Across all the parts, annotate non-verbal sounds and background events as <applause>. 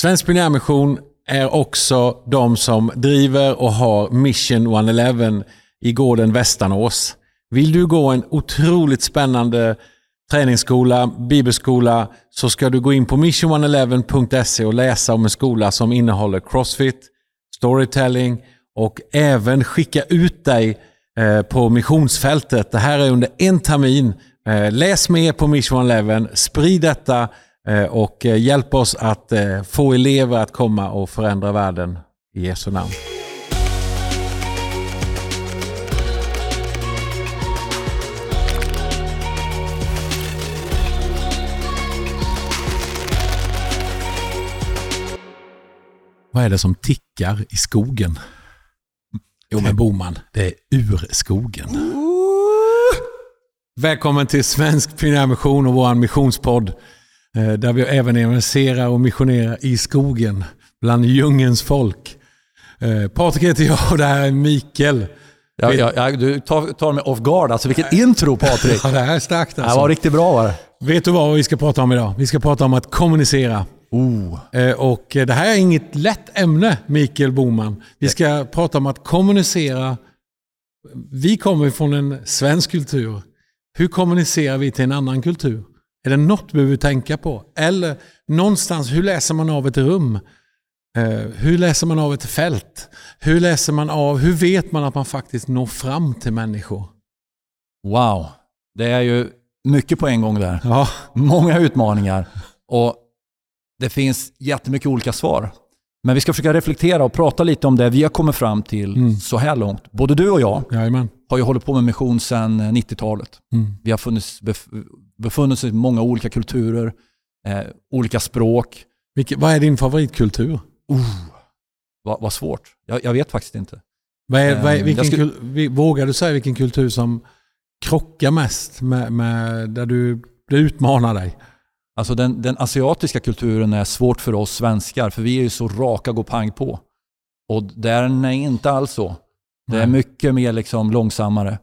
Svensk Pionjärmission är också de som driver och har Mission 111 i gården Västanås. Vill du gå en otroligt spännande träningsskola, bibelskola, så ska du gå in på mission111.se och läsa om en skola som innehåller crossfit, storytelling och även skicka ut dig eh, på missionsfältet. Det här är under en termin. Eh, läs mer på Mission 111, sprid detta och hjälp oss att få elever att komma och förändra världen i Jesu namn. Vad är det som tickar i skogen? Jo men Boman, det är urskogen. Välkommen till Svensk Pionjärmission och vår missionspodd. Eh, där vi även evangeliserar och missionerar i skogen bland djungens folk. Eh, Patrik heter jag och det här är Mikael. Ja, ja, ja, du tar, tar mig off guard. Alltså vilket intro Patrik! <laughs> Ja, det här är starkt alltså. Det var riktigt bra var det. Vet du vad vi ska prata om idag? Vi ska prata om att kommunicera. Oh. Eh, och det här är inget lätt ämne, Mikael Boman. Vi ska prata om att kommunicera. Vi kommer från en svensk kultur. Hur kommunicerar vi till en annan kultur? Är det något vi behöver tänka på? Eller någonstans, hur läser man av ett rum? Eh, hur läser man av ett fält? Hur läser man av, hur vet man att man faktiskt når fram till människor? Wow, det är ju mycket på en gång där. Ja. Många utmaningar. Och det finns jättemycket olika svar. Men vi ska försöka reflektera och prata lite om det vi har kommit fram till mm. så här långt. Både du och jag Jajamän. har ju hållit på med mission sedan 90-talet. Mm. Vi har funnits, befunnit oss i många olika kulturer, eh, olika språk. Vilke, vad är din favoritkultur? Uh, vad, vad svårt. Jag, jag, vet faktiskt inte. Vad är, vad är, ehm, vilken skulle, kul, vågar du säga vilken kultur som krockar mest med, med där du, du utmanar dig? Alltså den, den, asiatiska kulturen är svårt för oss svenskar, för vi är ju så raka, gå pang på. Och den är inte alls så. Det är mycket mer liksom långsammare.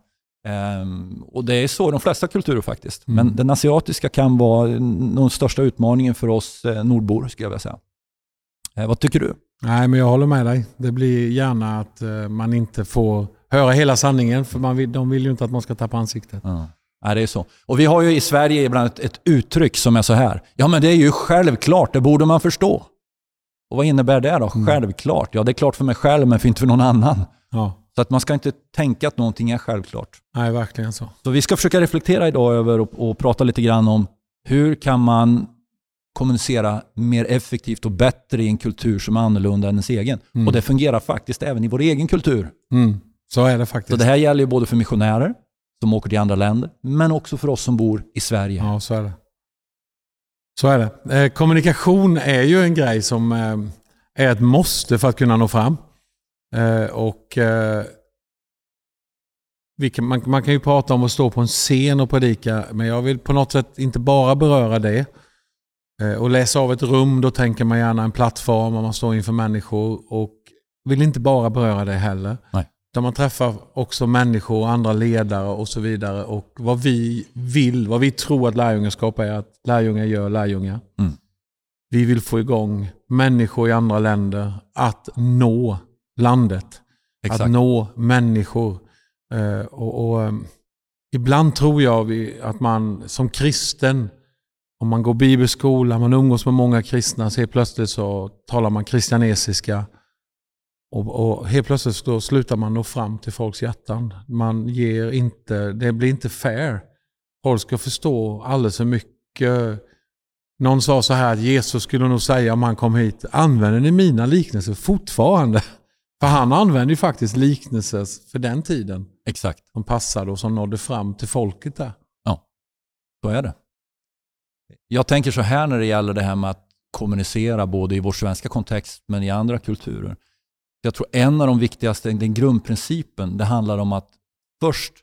Um, och det är så i de flesta kulturer faktiskt. Mm. Men den asiatiska kan vara den största utmaningen för oss eh, nordbor, skulle jag vilja säga. Eh, vad tycker du? Nej, men jag håller med dig. Det blir gärna att eh, man inte får höra hela sanningen, för man vill, de vill ju inte att man ska tappa ansiktet. Ja. Ja, det är så. Och vi har ju i Sverige ibland ett, ett uttryck som är så här. Ja, men det är ju självklart, det borde man förstå. Och vad innebär det då? Mm. Självklart? Ja, det är klart för mig själv, men för inte för någon annan. Ja. Så att man ska inte tänka att någonting är självklart. Nej, verkligen så. Så vi ska försöka reflektera idag över och, och prata lite grann om hur kan man kommunicera mer effektivt och bättre i en kultur som är annorlunda än ens egen. Mm. Och det fungerar faktiskt även i vår egen kultur. Mm. Så är det faktiskt. Så det här gäller ju både för missionärer, som åker till andra länder, men också för oss som bor i Sverige. Ja, så är det. Så är det. Eh, kommunikation är ju en grej som eh, är ett måste för att kunna nå fram. Eh, och man, man, kan ju prata om att stå på en scen och predika, men jag vill på något sätt inte bara beröra det. och läsa av ett rum, då tänker man gärna en plattform och man står inför människor. Och vill inte bara beröra det heller. Nej. Där man träffar också människor och andra ledare och så vidare. Och vad vi vill, vad vi tror att lärjungaskap är, att lärjungar gör lärjungar. Mm. Vi vill få igång människor i andra länder att nå landet. Exakt. Att nå människor. Eh, och, och um, Ibland tror jag att man som kristen, om man går bibelskola, man umgås med många kristna, så helt plötsligt så talar man kristianesiska. Och, och helt plötsligt då slutar man nå fram till folks hjärtan. Man ger inte, det blir inte fair. Folk ska förstå alldeles för mycket. Någon sa så här att Jesus skulle nog säga om han kom hit, använder ni mina liknelser fortfarande? För han använde ju faktiskt liknelser för den tiden. Exakt. Som passade och som nådde fram till folket där. Ja, så är det. Jag tänker så här när det gäller det här med att kommunicera både i vår svenska kontext men i andra kulturer. Jag tror en av de viktigaste, den grundprincipen, det handlar om att först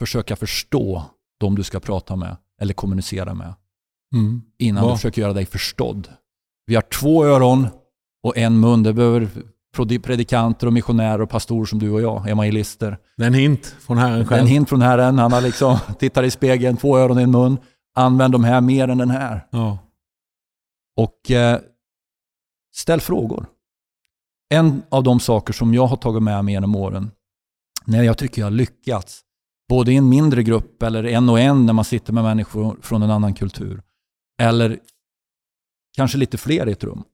försöka förstå de du ska prata med eller kommunicera med. Mm. Innan Va? du försöker göra dig förstådd. Vi har två öron och en mun. Det behöver predikanter och missionärer och pastorer som du och jag, evangelister. Det är en hint från Herren själv. En hint från Herren. Han har liksom, <laughs> tittar i spegeln, två öron och en mun. Använd de här mer än den här. Ja. Och eh, ställ frågor. En av de saker som jag har tagit med mig genom åren, när jag tycker jag har lyckats, både i en mindre grupp eller en och en när man sitter med människor från en annan kultur, eller kanske lite fler i ett rum.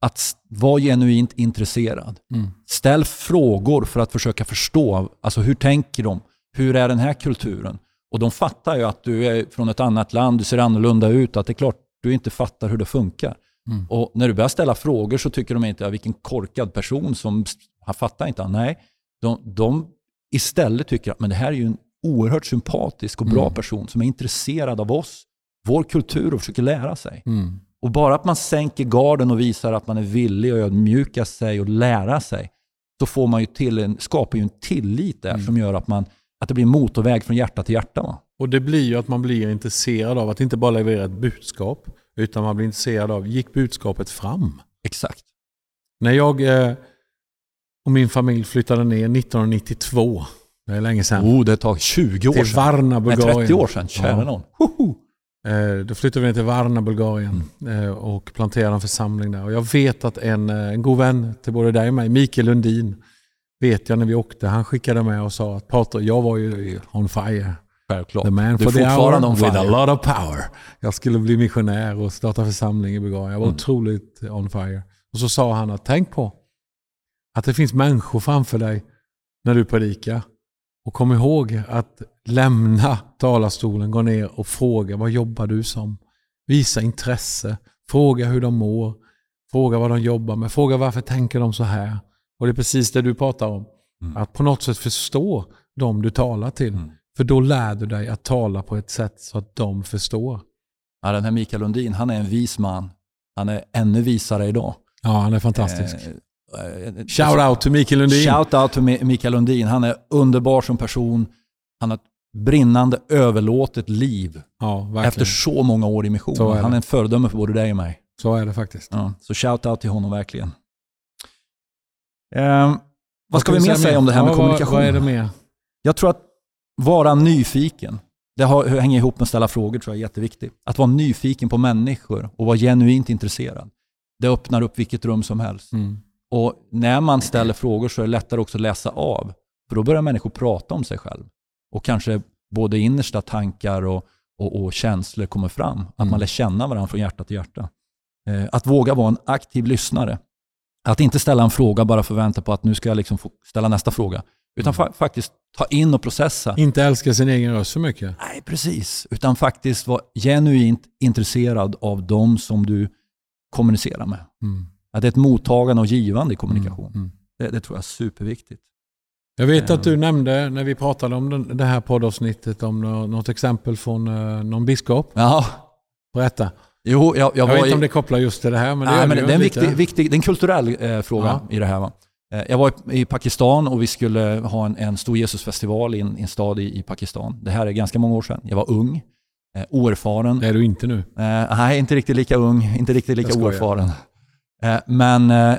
Att vara genuint intresserad. Mm. Ställ frågor för att försöka förstå. Alltså hur tänker de? Hur är den här kulturen? Och de fattar ju att du är från ett annat land, du ser annorlunda ut, att det är klart du inte fattar hur det funkar. Mm. Och när du börjar ställa frågor så tycker de inte, att vilken korkad person som han fattar inte. Nej, de, de istället tycker att men det här är ju en oerhört sympatisk och bra mm. person som är intresserad av oss, vår kultur och försöker lära sig. Mm. Och bara att man sänker garden och visar att man är villig att ödmjuka sig och lära sig, så får man ju till en, skapar ju en tillit där mm. som gör att, man, att det blir motorväg från hjärta till hjärta. Va? Och det blir ju att man blir intresserad av att inte bara leverera ett budskap, utan man blir intresserad av, gick budskapet fram? Exakt. När jag eh, och min familj flyttade ner 1992, det är länge sedan. Oh, det tar 20 år sedan. Till Varna, Bulgarien. Nej, 30 år sedan, kära ja. någon. Eh, då flyttade vi ner till Varna, Bulgarien mm. och planterade en församling där. Och jag vet att en, en god vän till både dig och mig, Mikael Lundin, vet jag när vi åkte, han skickade med och sa att Patrik, jag var ju on fire. Självklart. The man for the hour on with a lot of power. Jag skulle bli missionär och starta församling i Bulgarien. Jag var mm. otroligt on fire. Och så sa han att tänk på att det finns människor framför dig när du predikar. Och kom ihåg att lämna talarstolen, gå ner och fråga vad jobbar du som? Visa intresse, fråga hur de mår, fråga vad de jobbar med, fråga varför tänker de så här? Och det är precis det du pratar om. Mm. Att på något sätt förstå dem du talar till. Mm. För då lär du dig att tala på ett sätt så att de förstår. Ja, den här Mikael Lundin, han är en vis man. Han är ännu visare idag. Ja, han är fantastisk. Eh Shout out till Mikael Lundin. Shout out till Mikael Lundin. Han är underbar som person. Han har ett brinnande överlåtet liv. Ja, efter så många år i mission. Han är en föredöme för både dig och mig. Så är det faktiskt. Ja, så shout out till honom verkligen. Eh, vad ska vi mer säga om det här ja, med kommunikation? Vad är det mer? Jag tror att vara nyfiken. Det hänger ihop med att ställa frågor tror jag är jätteviktigt. Att vara nyfiken på människor och vara genuint intresserad. Det öppnar upp vilket rum som helst. Mm. Och när man ställer frågor så är det lättare också att läsa av. För då börjar människor prata om sig själv. Och kanske både innersta tankar och, och, och känslor kommer fram. Att mm. man lär känna varandra från hjärta till hjärta. Eh, att våga vara en aktiv lyssnare. Att inte ställa en fråga bara för att vänta på att nu ska jag liksom ställa nästa fråga. Utan fa faktiskt ta in och processa. Inte älska sin egen röst för mycket. Nej, precis. Utan faktiskt vara genuint intresserad av dem som du kommunicerar med. Mm. Att det är ett mottagande och givande i kommunikation. Mm. Mm. Det, det, tror jag är superviktigt. Jag vet att du ehm. nämnde när vi pratade om det här poddavsnittet om något exempel från eh, någon biskop. Ja. Berätta. Jo, jag, jag, jag vet inte i... om det kopplar just till det här, men det, Nej, men det är en viktig, viktig, det är en kulturell eh, fråga ja. i det här. Va? Eh, jag var i Pakistan och vi skulle ha en, en stor Jesusfestival i en, en stad i, i, Pakistan. Det här är ganska många år sedan. Jag var ung, eh, oerfaren. Det är du inte nu? Eh, nej, inte riktigt lika ung, inte riktigt lika oerfaren. Eh, men, eh,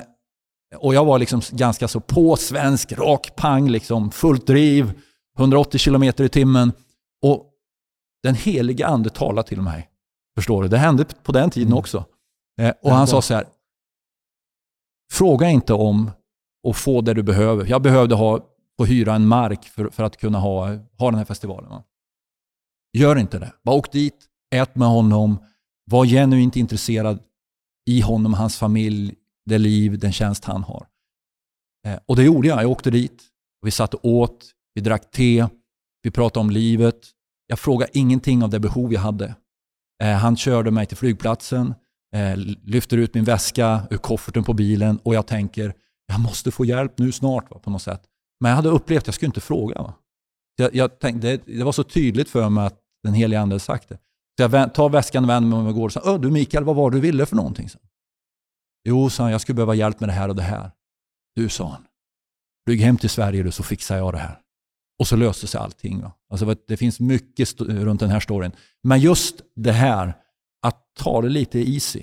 och jag var liksom ganska så på svensk, rak pang, liksom, fullt driv, 180 kilometer i timmen. Och den heliga ande talade till mig. Förstår du? Det hände på den tiden mm. också. Eh, och han sa så här, fråga inte om och få det du behöver. Jag behövde ha, få hyra en mark för, för att kunna ha, ha den här festivalen. Va? Gör inte det. Bara åk dit, ät med honom, var genuint intresserad i honom, hans familj, det liv, den tjänst han har. Eh, och det gjorde jag. Jag åkte dit. Vi satt och åt, vi drack te, vi pratade om livet. Jag frågade ingenting av det behov jag hade. Eh, han körde mig till flygplatsen, eh, lyfter ut min väska ur kofferten på bilen och jag tänker, jag måste få hjälp nu snart va, på något sätt. Men jag hade upplevt att jag skulle inte fråga. Va? Jag, jag tänkte, det, det, var så tydligt för mig att den heliga ande hade sagt det. Så jag tar väskan och vänder mig om jag går och sa, du Mikael, vad var det du ville för någonting? Så. Jo, sa han, jag skulle behöva hjälp med det här och det här. Du, sa han, flyg hem till Sverige du så fixar jag det här. Och så löste sig allting. Va? Alltså, det finns mycket runt den här storyn. Men just det här, att ta det lite easy.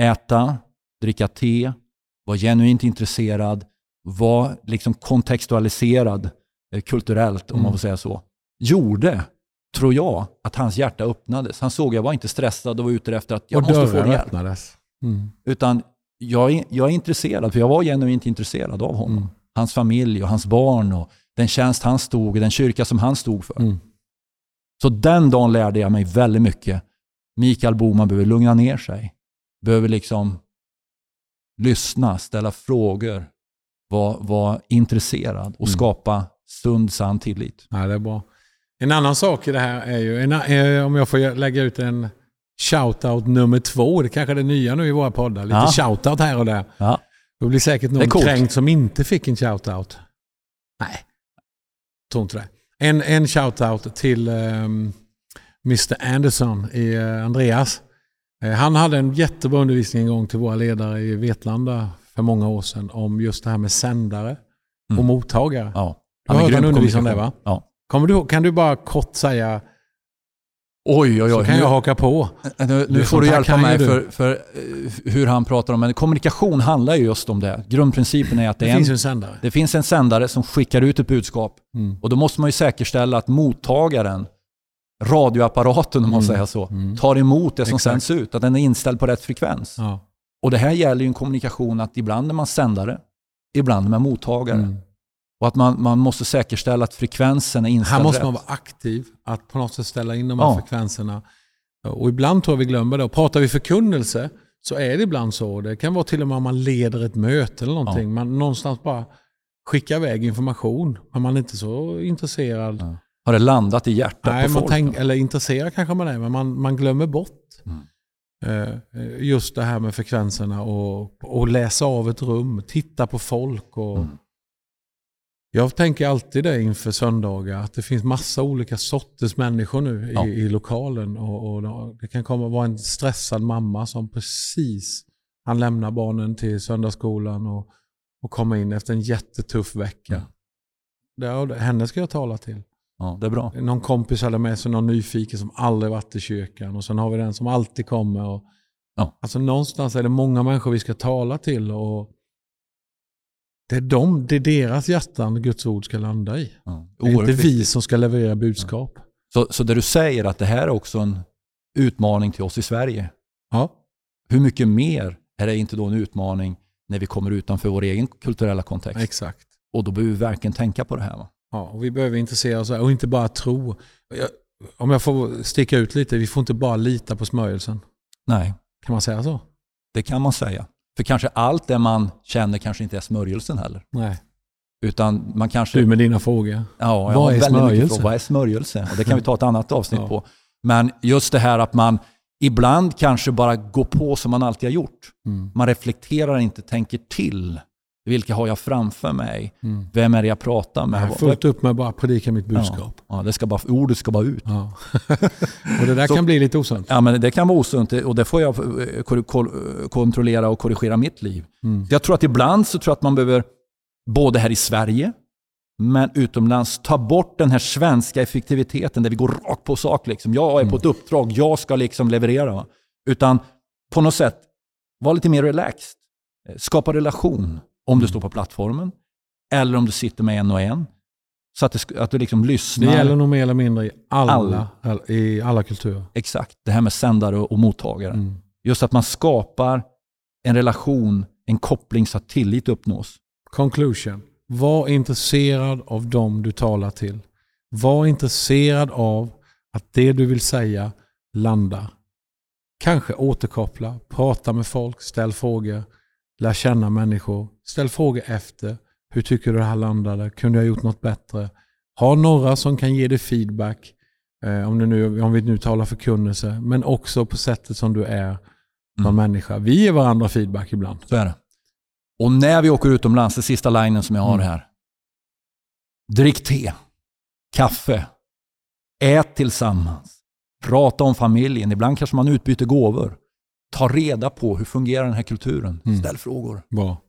Äta, dricka te, var genuint intresserad, var liksom kontextualiserad eh, kulturellt, om mm. man får säga så, gjorde, tror jag, att hans hjärta öppnades. Han såg att jag var inte stressad och var ute efter att jag och måste få hjälp. Öppnades. Mm. Utan jag, är, jag är intresserad, för jag var genuint intresserad av honom. Mm. Hans familj och hans barn och den tjänst han stod i, den kyrka som han stod för. Mm. Så den dagen lärde jag mig väldigt mycket. Mikael Boman behöver lugna ner sig. Behöver liksom lyssna, ställa frågor, vara var intresserad och mm. skapa sund, sann tillit. Ja, det är bra. En annan sak i det här är ju, en, eh, om jag får lägga ut en shoutout nummer två, det kanske är det nya nu i våra poddar, lite ja. shoutout här och där. Ja. Det blir säkert någon kränkt som inte fick en shoutout. Nej, tror inte det. En, en shoutout till um, ehm, Mr Anderson i uh, Andreas. Uh, han hade en jättebra undervisning en gång till våra ledare i Vetlanda för många år sedan om just det här med sändare mm. och mottagare. Ja. Har hört en undervisning om det va? Ja. Kommer du, kan du bara kort säga Oj, oj, oj. Så kan jag haka på. Nu, nu får du hjälpa mig för, för, eh, hur han pratar om Men kommunikation handlar ju just om det. Grundprincipen är att det, det finns en, sändare. Det finns en sändare som skickar ut ett budskap. Mm. Och då måste man ju säkerställa att mottagaren, radioapparaten om man mm. säger så, mm. tar emot det som Exakt. sänds ut. Att den är inställd på rätt frekvens. Ja. Och det här gäller ju en kommunikation att ibland är man sändare, ibland är man mottagare. Och att man, man måste säkerställa att frekvensen är inställd Här måste man vara aktiv, att på något sätt ställa in de här ja. frekvenserna. Och ibland tror jag vi glömmer det. Och pratar vi förkunnelse så är det ibland så. Det kan vara till och med om man leder ett möte eller någonting. Ja. Man någonstans bara skickar iväg information, men man är inte så intresserad. Ja. Har det landat i hjärtat Nej, på folk? Tänk, eller intresserad kanske man är, men man, man glömmer bort. Mm. Eh, just det här med frekvenserna och, och läsa av ett rum, titta på folk. och mm. Jag tänker alltid det inför söndagar, att det finns massa olika sorters människor nu ja. i, i, lokalen. Och, och, Det kan komma vara en stressad mamma som precis han lämnar barnen till söndagsskolan och, och kommer in efter en jättetuff vecka. Ja. Det, henne ska jag tala till. Ja, det är bra. Någon kompis hade med sig någon nyfiken som aldrig varit i kyrkan. Och sen har vi den som alltid kommer. Och, ja. Alltså någonstans är det många människor vi ska tala till. Och det är, de, det är deras hjärtan Guds ord ska landa i. Ja. Det är inte vi som ska leverera budskap. Ja. Så, så det du säger att det här är också en utmaning till oss i Sverige. Ja. Hur mycket mer är det inte då en utmaning när vi kommer utanför vår egen kulturella kontext? Exakt. Och då behöver vi verkligen tänka på det här. Va? Ja, och vi behöver intressera oss och inte bara tro. Jag, om jag får sticka ut lite, vi får inte bara lita på smörjelsen. Nej. Kan man säga så? Det kan man säga. För kanske allt det man känner kanske inte är smörjelsen heller. Nej. Utan man kanske... Du med dina frågor. Ja, vad är smörjelse? Vad är smörjelse? Och det kan vi ta ett annat avsnitt ja. på. Men just det här att man ibland kanske bara går på som man alltid har gjort. Mm. Man reflekterar inte, tänker till. Vilka har jag framför mig? Mm. Vem är det jag pratar med? Jag har fullt upp med att bara predika mitt budskap. Ja, ja, det ska bara, ordet ska bara ut. Ja. <laughs> och det där Så, kan bli lite osunt. Ja, men det kan vara osunt och det får jag eh, kontrollera och korrigera mitt liv. Mm. Jag tror att ibland så tror jag att man behöver, både här i Sverige, men utomlands, ta bort den här svenska effektiviteten där vi går rakt på sak. Liksom. Jag är mm. på ett uppdrag, jag ska liksom leverera. Utan på något sätt, var lite mer relaxed. Skapa relation om du står på plattformen eller om du sitter med en och en. Så att, det, att du liksom lyssnar. Det gäller nog mer eller mindre i alla, alla. i alla kulturer. Exakt, det här med sändare och mottagare. Mm. Just att man skapar en relation, en koppling så att tillit uppnås. Conclusion. Var intresserad av dem du talar till. Var intresserad av att det du vill säga landar. Kanske återkoppla, prata med folk, ställ frågor. Lär känna människor. Ställ frågor efter. Hur tycker du det här landade? Kunde jag gjort något bättre? Ha några som kan ge dig feedback. Eh, om, du nu, om vi nu talar förkunnelse. Men också på sättet som du är som mm. människa. Vi ger varandra feedback ibland. Så är det. Och när vi åker utomlands, det sista linen som jag har mm. här. Drick te, kaffe, ät tillsammans, prata om familjen. Ibland kanske man utbyter gåvor ta reda på hur fungerar den här kulturen. Mm. Ställ frågor. Bra.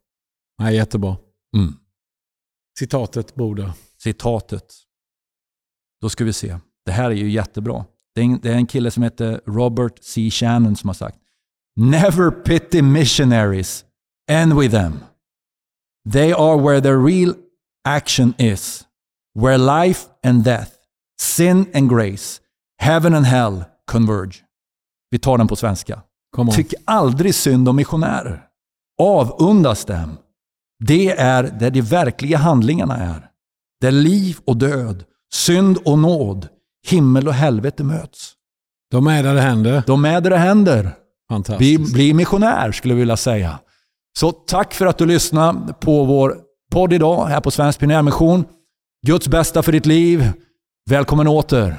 Nej, jättebra. Mm. Citatet, Broder. Citatet. Då ska vi se. Det här är ju jättebra. Det är, en, det är en kille som heter Robert C. Shannon som har sagt Never pity missionaries. End with them. They are where the real action is. Where life and death, sin and grace, heaven and hell converge. Vi tar den på svenska. Tyck aldrig synd om missionärer. avundas dem. Det är där de verkliga handlingarna är. Där liv och död, synd och nåd, himmel och helvete möts. De är där det händer. De är där det händer. Vi blir missionär skulle jag vilja säga. Så tack för att du lyssnade på vår podd idag här på Svensk Pionjärmission. Guds bästa för ditt liv. Välkommen åter.